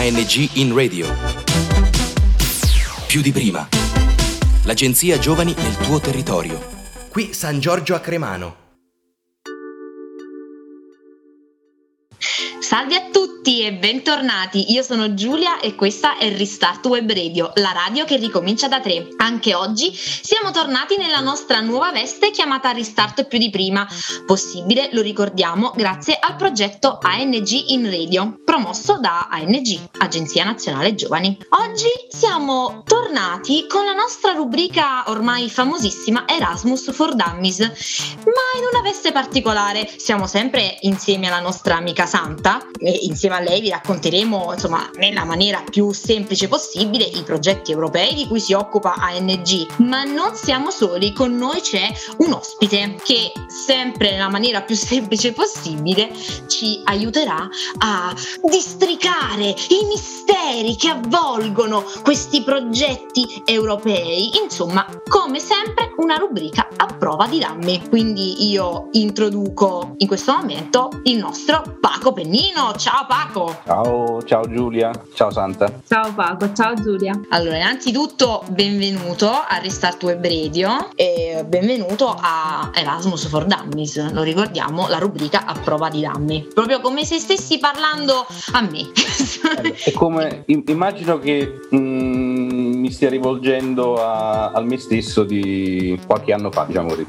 ANG in radio. Più di prima. L'agenzia Giovani nel tuo territorio. Qui San Giorgio a Cremano. Tutti e bentornati, io sono Giulia e questa è Restart Web Radio, la radio che ricomincia da tre. Anche oggi siamo tornati nella nostra nuova veste chiamata Restart più di prima. Possibile, lo ricordiamo, grazie al progetto ANG in Radio, promosso da ANG, Agenzia Nazionale Giovani. Oggi siamo tornati con la nostra rubrica ormai famosissima Erasmus for Dummies, ma in una veste particolare. Siamo sempre insieme alla nostra amica Santa e insieme a lei vi racconteremo insomma nella maniera più semplice possibile i progetti europei di cui si occupa ANG ma non siamo soli con noi c'è un ospite che sempre nella maniera più semplice possibile ci aiuterà a districare i misteri che avvolgono questi progetti europei. Insomma come sempre una rubrica a prova di dammi quindi io introduco in questo momento il nostro Paco Pennino. Ciao Paco. Ciao, ciao Giulia, ciao Santa. Ciao Paco, ciao Giulia. Allora, innanzitutto benvenuto a Restart Web Radio e benvenuto a Erasmus for Dummies, lo ricordiamo, la rubrica a prova di dammi. Proprio come se stessi parlando a me. È come, immagino che... Mm, mi stia rivolgendo a, al me stesso di qualche anno fa, diciamo così.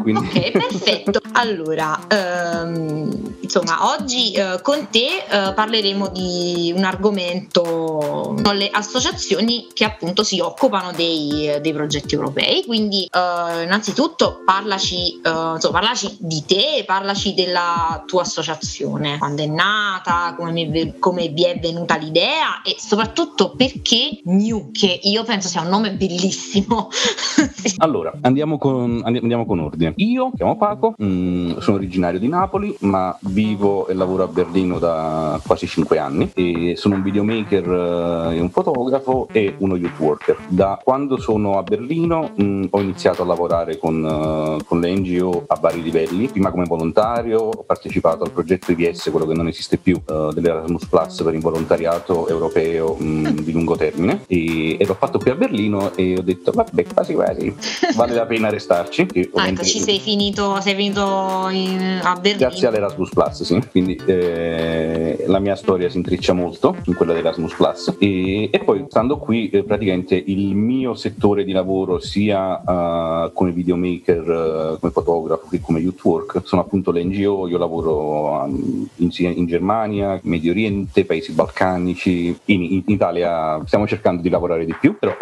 Quindi... Ok, perfetto. Allora, ehm, insomma, oggi eh, con te eh, parleremo di un argomento, le associazioni che appunto si occupano dei, dei progetti europei. Quindi, eh, innanzitutto, parlaci, eh, insomma, parlaci di te, parlaci della tua associazione, quando è nata, come, mi, come vi è venuta l'idea e soprattutto perché New, che io penso sia un nome bellissimo. allora, andiamo con, andiamo con, ordine. Io chiamo Paco, mh, mm, sono originario di Napoli, ma vivo e lavoro a Berlino da quasi 5 anni. E sono un videomaker e un fotografo e uno youth worker. Da quando sono a Berlino mh, mm, ho iniziato a lavorare con, uh, con, le NGO a vari livelli, prima come volontario, ho partecipato al progetto IVS, quello che non esiste più, uh, dell'Erasmus Plus per il volontariato europeo mh, mm, di lungo termine. E, e l'ho fatto qui a Berlino e ho detto vabbè quasi quasi vale la pena restarci. Ah, ecco ci sei finito, sei finito in, a Berlino. grazie all'Erasmus Plus sì. Quindi eh, la mia storia si intreccia molto in quella dell'Erasmus Plus. E, e poi stando qui eh, praticamente il mio settore di lavoro sia uh, come videomaker uh, come fotografo che come youth work sono appunto le NGO io lavoro um, in, in, Germania Medio Oriente paesi balcanici in, in Italia stiamo cercando di lavorare di più però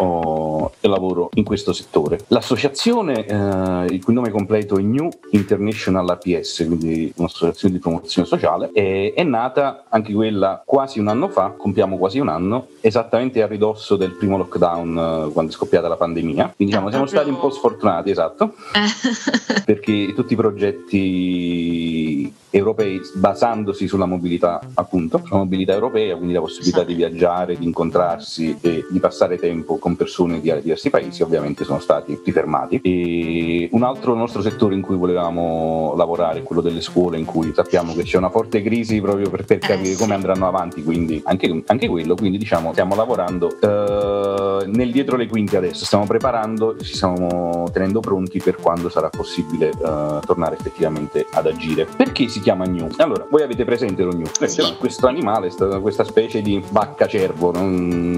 lavoro in questo settore. L'associazione, eh, il cui nome completo è New International APS, quindi un'associazione di promozione sociale, è, è, nata anche quella quasi un anno fa, compiamo quasi un anno, esattamente a ridosso del primo lockdown eh, quando è scoppiata la pandemia. Quindi diciamo, siamo stati un po' sfortunati, esatto, perché tutti i progetti europei basandosi sulla mobilità appunto, sulla mobilità europea, quindi la possibilità di viaggiare, di incontrarsi e di passare tempo con persone di diversi paesi ovviamente sono stati fermati. E un altro nostro settore in cui volevamo lavorare è quello delle scuole in cui sappiamo che c'è una forte crisi proprio per, per capire come andranno avanti, quindi anche, anche quello, quindi diciamo stiamo lavorando eh, nel dietro le quinte adesso, stiamo preparando, ci stiamo tenendo pronti per quando sarà possibile eh, tornare effettivamente ad agire. Perché si chiama Gnu. Allora, voi avete presente lo Gnu? Eh, sì. Questo animale, questa specie di vacca cervo, non,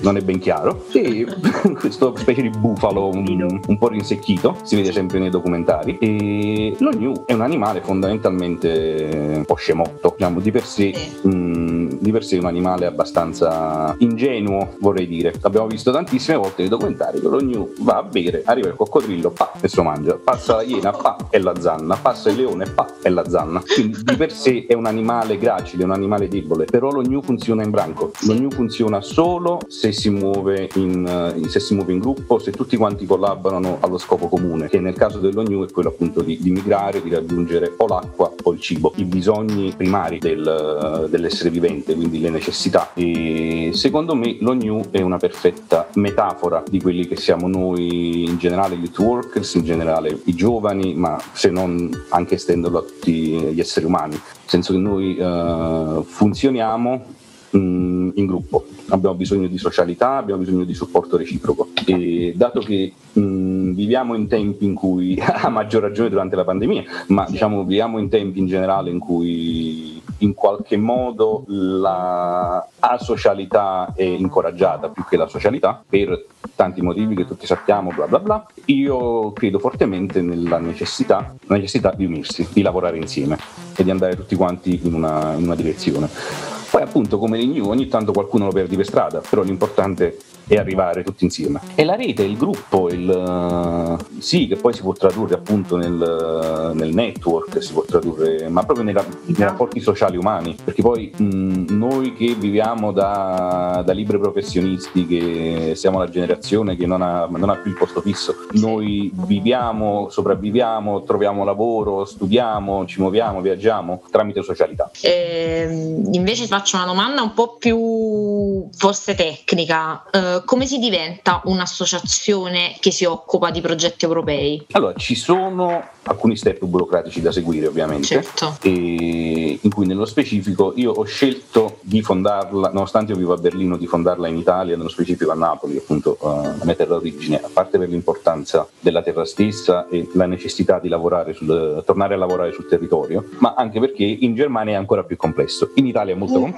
non è ben chiaro. Sì, questa specie di bufalo un, un, po' rinsecchito, si vede sempre nei documentari. E lo Gnu è un animale fondamentalmente un po' scemotto, diciamo, di per sé. Sì. Mh, di per sé un animale abbastanza ingenuo, vorrei dire. Abbiamo visto tantissime volte nei documentari che lo Gnu va a bere, arriva il coccodrillo, pa, e se lo mangia. Passa la iena, pa, e la zanna. Passa il leone, pa, e la zanna quindi di per sé è un animale gracile, un animale debole, però lo gnu funziona in branco, lo gnu funziona solo se si muove in, uh, se si muove in gruppo, se tutti quanti collaborano allo scopo comune, che nel caso dello gnu è quello appunto di, di migrare, di raggiungere o l'acqua o il cibo, i bisogni primari del, uh, dell'essere vivente, quindi le necessità. E secondo me lo gnu è una perfetta metafora di quelli che siamo noi in generale, youth workers, in generale i giovani, ma se non anche estenderlo a tutti gli esseri umani, nel senso che noi uh, funzioniamo mh, mm, in gruppo, abbiamo bisogno di socialità, abbiamo bisogno di supporto reciproco. E dato che mh, viviamo in tempi in cui, a maggior ragione durante la pandemia, ma diciamo viviamo in tempi in generale in cui in qualche modo la asocialità è incoraggiata più che la socialità per tanti motivi che tutti sappiamo, bla bla bla. Io credo fortemente nella necessità, necessità di unirsi, di lavorare insieme e di andare tutti quanti in una, in una direzione. Poi appunto come in New ogni tanto qualcuno lo perdi per strada, però l'importante e arrivare tutti insieme. E la rete, il gruppo, il, uh, sì, che poi si può tradurre appunto nel, nel network, si può tradurre, ma proprio nei, nei rapporti sociali umani, perché poi mh, noi che viviamo da, da, libri professionisti, che siamo la generazione che non ha, non ha più il posto fisso, noi viviamo, sopravviviamo, troviamo lavoro, studiamo, ci muoviamo, viaggiamo tramite socialità. Eh, invece faccio una domanda un po' più forse tecnica. Eh, come si diventa un'associazione che si occupa di progetti europei? Allora, ci sono alcuni step burocratici da seguire ovviamente, certo. in cui nello specifico io ho scelto di fondarla, nonostante io vivo a Berlino, di fondarla in Italia, nello specifico a Napoli, appunto uh, la mia terra d'origine, a parte per l'importanza della terra stessa e la necessità di lavorare sul, tornare a lavorare sul territorio, ma anche perché in Germania è ancora più complesso, in Italia è molto complesso,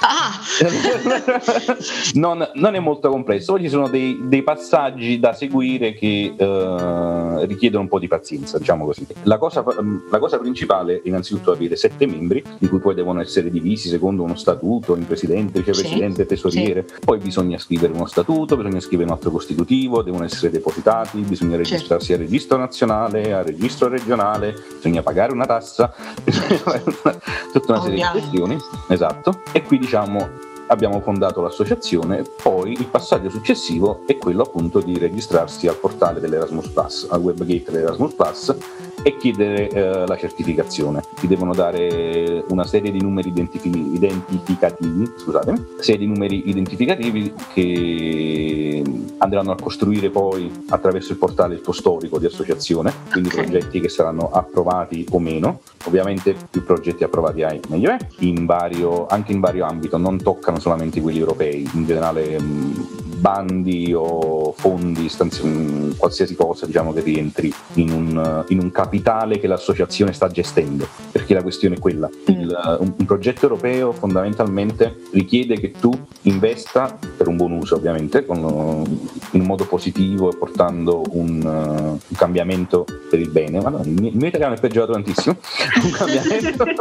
ah. non, non, è molto complesso, poi ci sono dei, dei passaggi da seguire che uh, richiedono un po' di pazienza, diciamo così. La cosa, la cosa principale è innanzitutto avere sette membri, di cui poi devono essere divisi secondo uno statuto, in presidente, vicepresidente, sì, tesoriere. Sì. Poi bisogna scrivere uno statuto, bisogna scrivere un atto costitutivo, devono essere depositati, bisogna certo. registrarsi certo. al registro nazionale, al registro regionale, bisogna pagare una tassa, tutta una serie Ovviamente. di questioni. Esatto. E qui diciamo abbiamo fondato l'associazione, poi il passaggio successivo è quello appunto di registrarsi al portale dell'Erasmus Plus, al webgate dell'Erasmus Plus e chiedere eh, la certificazione. Ti devono dare una serie di numeri identifi- identificativi, scusate, serie di numeri identificativi che andranno a costruire poi attraverso il portale il tuo storico di associazione, quindi okay. progetti che saranno approvati o meno. Ovviamente più progetti approvati hai meglio è, in vario, anche in vario ambito, non toccano solamente quelli europei, in generale bandi o fondi, stanzi- qualsiasi cosa diciamo, che rientri in un, in un, capitale che l'associazione sta gestendo, perché la questione è quella. Mm. Il, un, un, progetto europeo fondamentalmente richiede che tu investa, per un buon uso ovviamente, con, in un modo positivo e portando un, uh, un cambiamento per il bene. Ma no, il, mio, il mio italiano è peggiorato tantissimo. un cambiamento.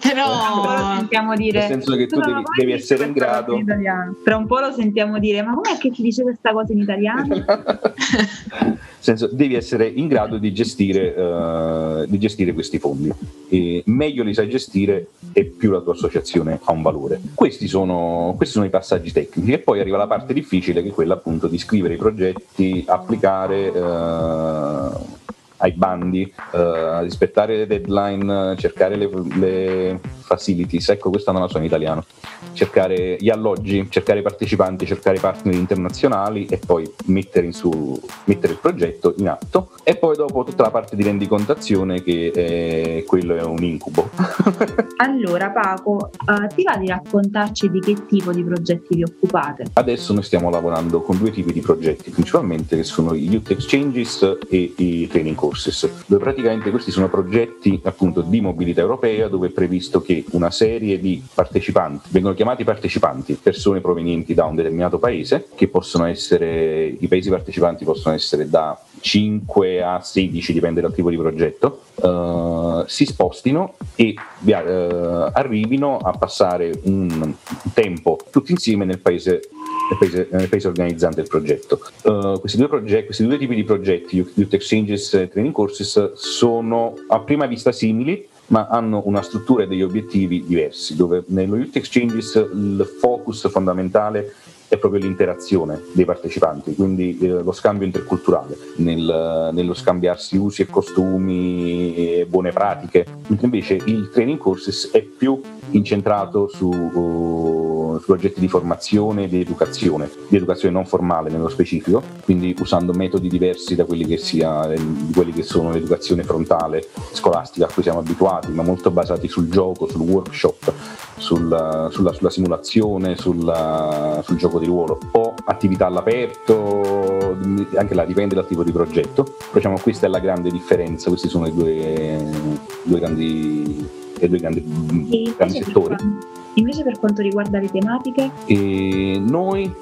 Però sentiamo dire... Nel senso che tu devi, devi essere in grado... In Tra un po' lo sentiamo dire ma com'è che ti dice questa cosa in italiano? senso, devi essere in grado di gestire, uh, di gestire questi fondi. E meglio li sai gestire e più la tua associazione ha un valore. Questi sono, questi sono i passaggi tecnici e poi arriva la parte difficile che è quella appunto di scrivere i progetti, applicare... Uh, ai bandi, uh, rispettare le deadline, cercare le, le, facilities, ecco questa non la so in italiano, cercare gli alloggi, cercare i partecipanti, cercare i partner internazionali e poi mettere, su, mettere il progetto in atto e poi dopo tutta la parte di rendicontazione che è, quello è un incubo. allora Paco, uh, ti va di raccontarci di che tipo di progetti vi occupate? Adesso noi stiamo lavorando con due tipi di progetti principalmente che sono i Youth Exchanges e i Training Courses, dove praticamente questi sono progetti appunto di mobilità europea dove è previsto una serie di partecipanti, vengono chiamati partecipanti, persone provenienti da un determinato paese, che possono essere, i paesi partecipanti possono essere da 5 a 16, dipende dal tipo di progetto, uh, si spostino e uh, arrivino a passare un tempo tutti insieme nel paese nel paese, nel paese, organizzante del progetto. Uh, questi, due progetti, questi, due tipi di progetti, Youth Exchanges e Training Courses, sono a prima vista simili, ma hanno una struttura e degli obiettivi diversi, dove nello Youth Exchanges il focus fondamentale è proprio l'interazione dei partecipanti, quindi eh, lo scambio interculturale, nel, nello scambiarsi usi e costumi e buone pratiche, mentre invece il training courses è più incentrato su, uh, su progetti di formazione e di educazione, di educazione non formale nello specifico, quindi usando metodi diversi da quelli che, sia, di quelli che sono l'educazione frontale scolastica a cui siamo abituati, ma molto basati sul gioco, sul workshop, sulla, sulla, sulla simulazione, sulla, sul gioco di ruolo. O attività all'aperto, anche là dipende dal tipo di progetto, diciamo, questa è la grande differenza, questi sono i due, due grandi, i due grandi, grandi settori. Invece per quanto riguarda le tematiche? E noi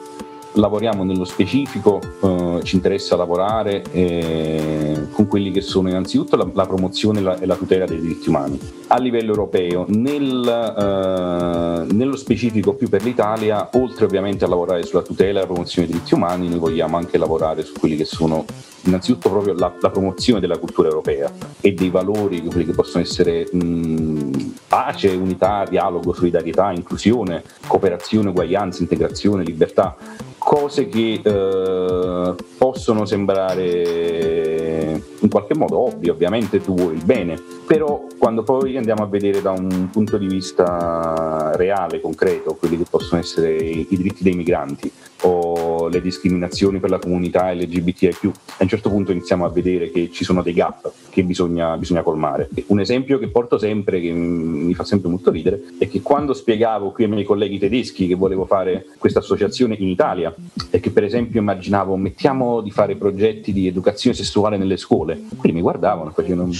lavoriamo nello specifico, eh, ci interessa lavorare eh, con quelli che sono innanzitutto la, la promozione e la, e la, tutela dei diritti umani a livello europeo. Nel, eh, nello specifico più per l'Italia, oltre ovviamente a lavorare sulla tutela e la promozione dei diritti umani, noi vogliamo anche lavorare su quelli che sono innanzitutto proprio la, la promozione della cultura europea e dei valori, che possono essere mh, pace, unità, dialogo, solidarietà, inclusione, cooperazione, uguaglianza, integrazione, libertà. Cose che eh, possono sembrare in qualche modo ovvie, ovviamente tu vuoi il bene, però quando poi andiamo a vedere da un punto di vista reale, concreto, quelli che possono essere i diritti dei migranti o le discriminazioni per la comunità LGBTIQ, a un certo punto iniziamo a vedere che ci sono dei gap che bisogna, bisogna colmare. Un esempio che porto sempre, che mi fa sempre molto ridere, è che quando spiegavo qui ai miei colleghi tedeschi che volevo fare questa associazione in Italia e che per esempio immaginavo mettiamo di fare progetti di educazione sessuale nelle scuole, quelli mi guardavano e facevano,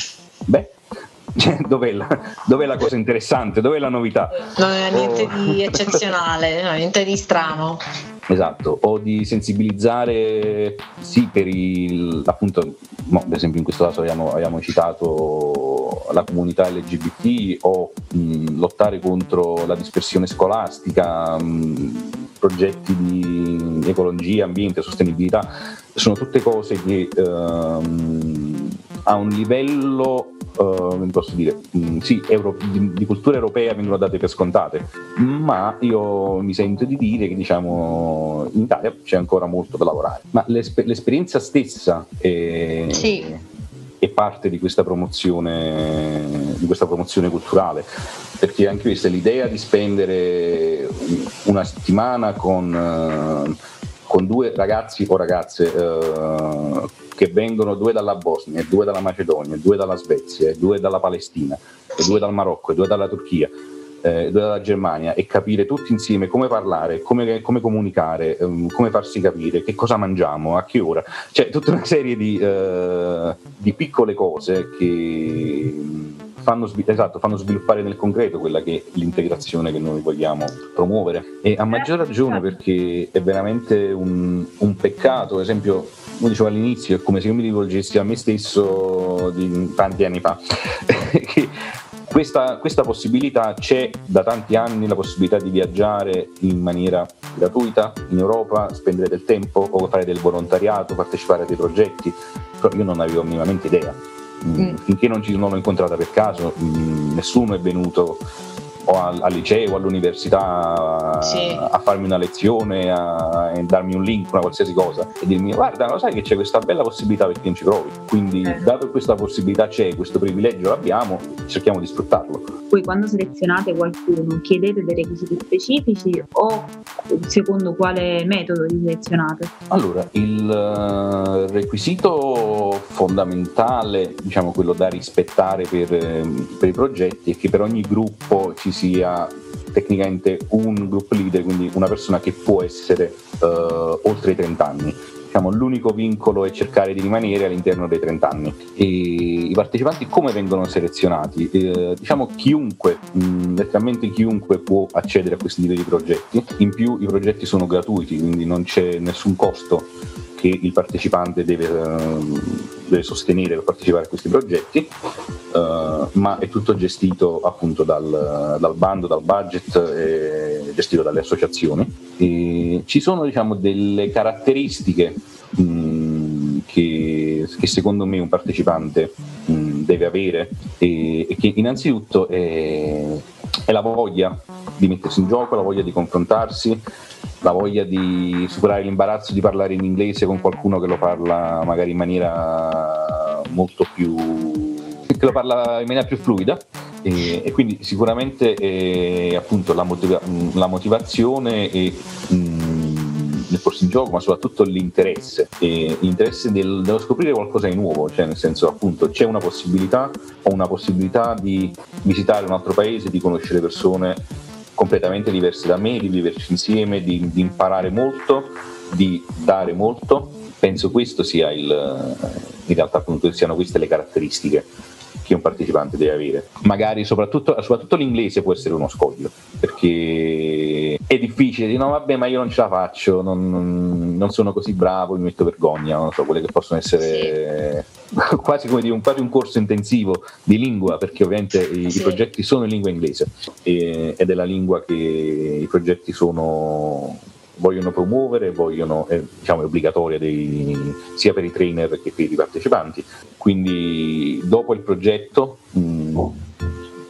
beh, cioè, dov'è, la, dov'è, la, cosa interessante? Dov'è la novità? Non è niente oh. di eccezionale, niente di strano. Esatto, o di sensibilizzare sì per il appunto, no, per esempio in questo caso abbiamo, abbiamo citato la comunità LGBT o mh, lottare contro la dispersione scolastica, mh, progetti di ecologia, ambiente, sostenibilità, sono tutte cose che ehm, a un livello uh, posso dire, mh, mm, sì, euro, di, di, cultura europea vengono date per scontate, ma io mi sento di dire che diciamo, in Italia c'è ancora molto da lavorare. Ma l'esper- l'esperienza stessa è, sì. è parte di questa, promozione, di questa promozione culturale, perché anche questa è l'idea di spendere una settimana con, con due ragazzi o ragazze. Uh, che vengono due dalla Bosnia, due dalla Macedonia, due dalla Svezia, due dalla Palestina, due dal Marocco, due dalla Turchia, eh, due dalla Germania e capire tutti insieme come parlare, come, come comunicare, um, come farsi capire, che cosa mangiamo, a che ora. Cioè tutta una serie di, uh, di piccole cose che fanno, esatto, fanno, sviluppare nel concreto quella che è l'integrazione che noi vogliamo promuovere. E a maggior ragione perché è veramente un, un peccato, ad esempio come dicevo all'inizio, è come se io mi rivolgessi a me stesso di tanti anni fa. questa, questa, possibilità c'è da tanti anni, la possibilità di viaggiare in maniera gratuita in Europa, spendere del tempo o fare del volontariato, partecipare a dei progetti, però io non avevo minimamente idea. Mm. Finché non ci non l'ho incontrata per caso, mm, nessuno è venuto o al, al liceo all'università sì. a farmi una lezione, a, a, darmi un link, una qualsiasi cosa e dirmi guarda, lo sai che c'è questa bella possibilità perché non ci provi. Quindi, eh. dato che questa possibilità c'è, questo privilegio l'abbiamo, cerchiamo di sfruttarlo. Poi quando selezionate qualcuno chiedete dei requisiti specifici o secondo quale metodo li selezionate? Allora, il uh, requisito fondamentale, diciamo quello da rispettare per, per i progetti, è che per ogni gruppo ci sia tecnicamente un group leader, quindi una persona che può essere uh, oltre i 30 anni. Diciamo, l'unico vincolo è cercare di rimanere all'interno dei 30 anni. E I partecipanti come vengono selezionati? Eh, diciamo chiunque, mh, letteralmente chiunque può accedere a questi tipi di progetti. In più i progetti sono gratuiti, quindi non c'è nessun costo che il partecipante deve, uh, deve, sostenere per partecipare a questi progetti, uh, ma è tutto gestito appunto dal, dal bando, dal budget, gestito dalle associazioni. E ci sono diciamo, delle caratteristiche mh, mm, che, che, secondo me un partecipante mh, mm, deve avere e, e che innanzitutto è, è la voglia di mettersi in gioco, la voglia di confrontarsi, la voglia di superare l'imbarazzo di parlare in inglese con qualcuno che lo parla magari in maniera molto più che lo parla in maniera più fluida. E, e quindi sicuramente eh, appunto la, motiva- la motivazione e nel porsi in gioco, ma soprattutto l'interesse, e l'interesse del, dello scoprire qualcosa di nuovo, cioè nel senso appunto c'è una possibilità, ho una possibilità di visitare un altro paese, di conoscere persone completamente diverse da me, di viverci insieme, di, di imparare molto, di dare molto. Penso questo sia il, in realtà appunto siano queste le caratteristiche che un partecipante deve avere. Magari soprattutto, soprattutto l'inglese può essere uno scoglio, perché è difficile di no vabbè ma io non ce la faccio, non, non sono così bravo, mi metto vergogna, non so, quelle che possono essere sì. quasi come dire un, quasi un corso intensivo di lingua, perché ovviamente i, sì. i progetti sono in lingua inglese e, ed è la lingua che i progetti sono vogliono promuovere, vogliono, eh, diciamo, è obbligatoria dei, sia per i trainer che per i partecipanti. Quindi dopo il progetto mh, mm,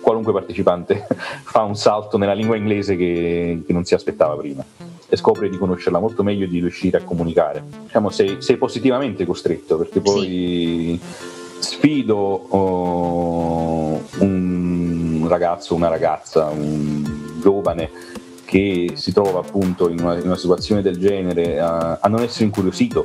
qualunque partecipante fa un salto nella lingua inglese che, che, non si aspettava prima e scopre di conoscerla molto meglio e di riuscire a comunicare. Diciamo, sei, sei positivamente costretto perché poi sì. sfido oh, un ragazzo, una ragazza, un giovane che si trova appunto in una, in una situazione del genere a, a, non essere incuriosito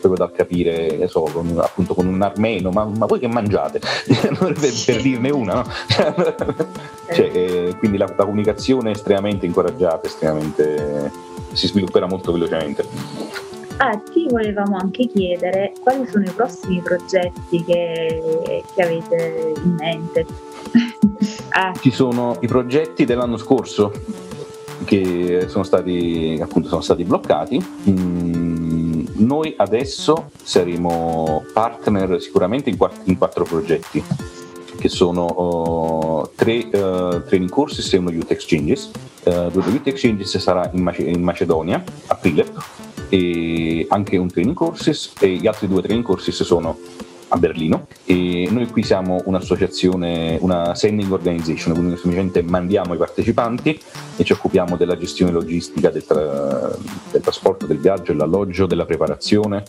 proprio dal capire, so, con, appunto con un armeno, ma, ma voi che mangiate? per, per dirne una, no? cioè, eh, quindi la, la, comunicazione è estremamente incoraggiata, estremamente, si svilupperà molto velocemente. Ah, ti volevamo anche chiedere quali sono i prossimi progetti che, che avete in mente. ah. Ci sono i progetti dell'anno scorso che sono stati, appunto, sono stati bloccati. Mm, noi adesso saremo partner sicuramente in, quattro, in quattro progetti che sono uh, tre uh, training courses e uno Youth Exchanges. Uh, due Youth Exchanges sarà in, Mace- in Macedonia, a Prilep, e anche un training courses e gli altri due training courses sono a Berlino e noi qui siamo un'associazione, una sending organization, quindi semplicemente mandiamo i partecipanti e ci occupiamo della gestione logistica del, tra- del trasporto, del viaggio, dell'alloggio, della preparazione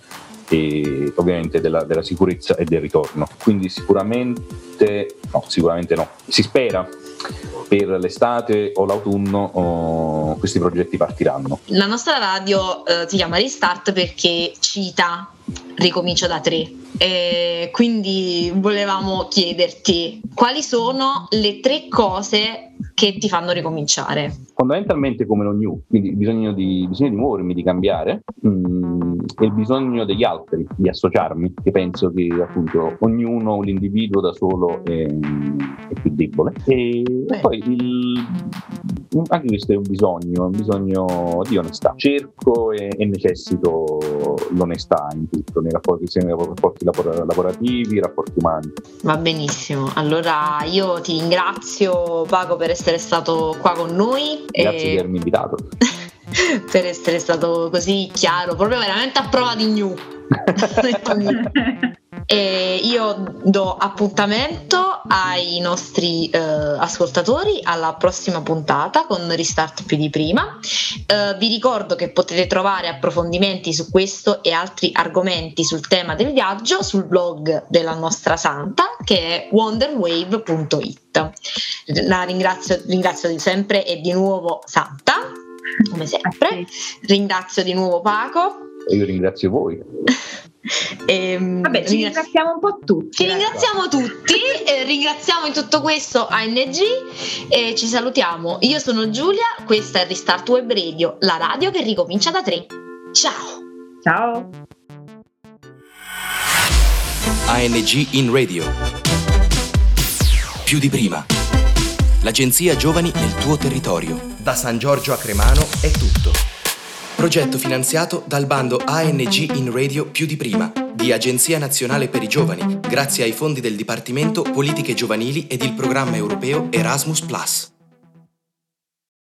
e ovviamente della, della, sicurezza e del ritorno. Quindi sicuramente, no, sicuramente no, si spera per l'estate o l'autunno oh, questi progetti partiranno. La nostra radio eh, si chiama Restart perché cita Ricomincia da tre. E quindi volevamo chiederti quali sono le tre cose che ti fanno ricominciare? Fondamentalmente come lo new, quindi bisogno di, bisogno di muovermi, di cambiare mm, e il bisogno degli altri, di associarmi, che penso che appunto ognuno, l'individuo da solo è, è più debole. E, poi il, anche questo è un bisogno, un bisogno di onestà. Cerco e, e necessito l'onestà in tutto, nei rapporti, sia nei rapporti lavorativi, rapporti umani. Va benissimo, allora io ti ringrazio Paco per essere stato qua con noi. Grazie e... di avermi invitato. per essere stato così chiaro, proprio veramente a prova di new. E io do appuntamento ai nostri eh, ascoltatori alla prossima puntata con Restart più di prima. Eh, vi ricordo che potete trovare approfondimenti su questo e altri argomenti sul tema del viaggio sul blog della nostra santa che è wonderwave.it. La ringrazio, ringrazio sempre e di nuovo Santa, come sempre. Ringrazio di nuovo Paco. E io ringrazio voi. E, ehm, Vabbè, ci ringraziamo un po' tutti. Ci ringraziamo tutti, eh, ringraziamo in tutto questo ANG e ci salutiamo. Io sono Giulia, questa è Restart Web Radio, la radio che ricomincia da tre. Ciao! Ciao! ANG in radio. Più di prima. L'agenzia Giovani nel tuo territorio. Da San Giorgio a Cremano è tutto. Progetto finanziato dal bando ANG in Radio più di prima di Agenzia Nazionale per i Giovani, grazie ai fondi del Dipartimento Politiche Giovanili ed il programma europeo Erasmus ⁇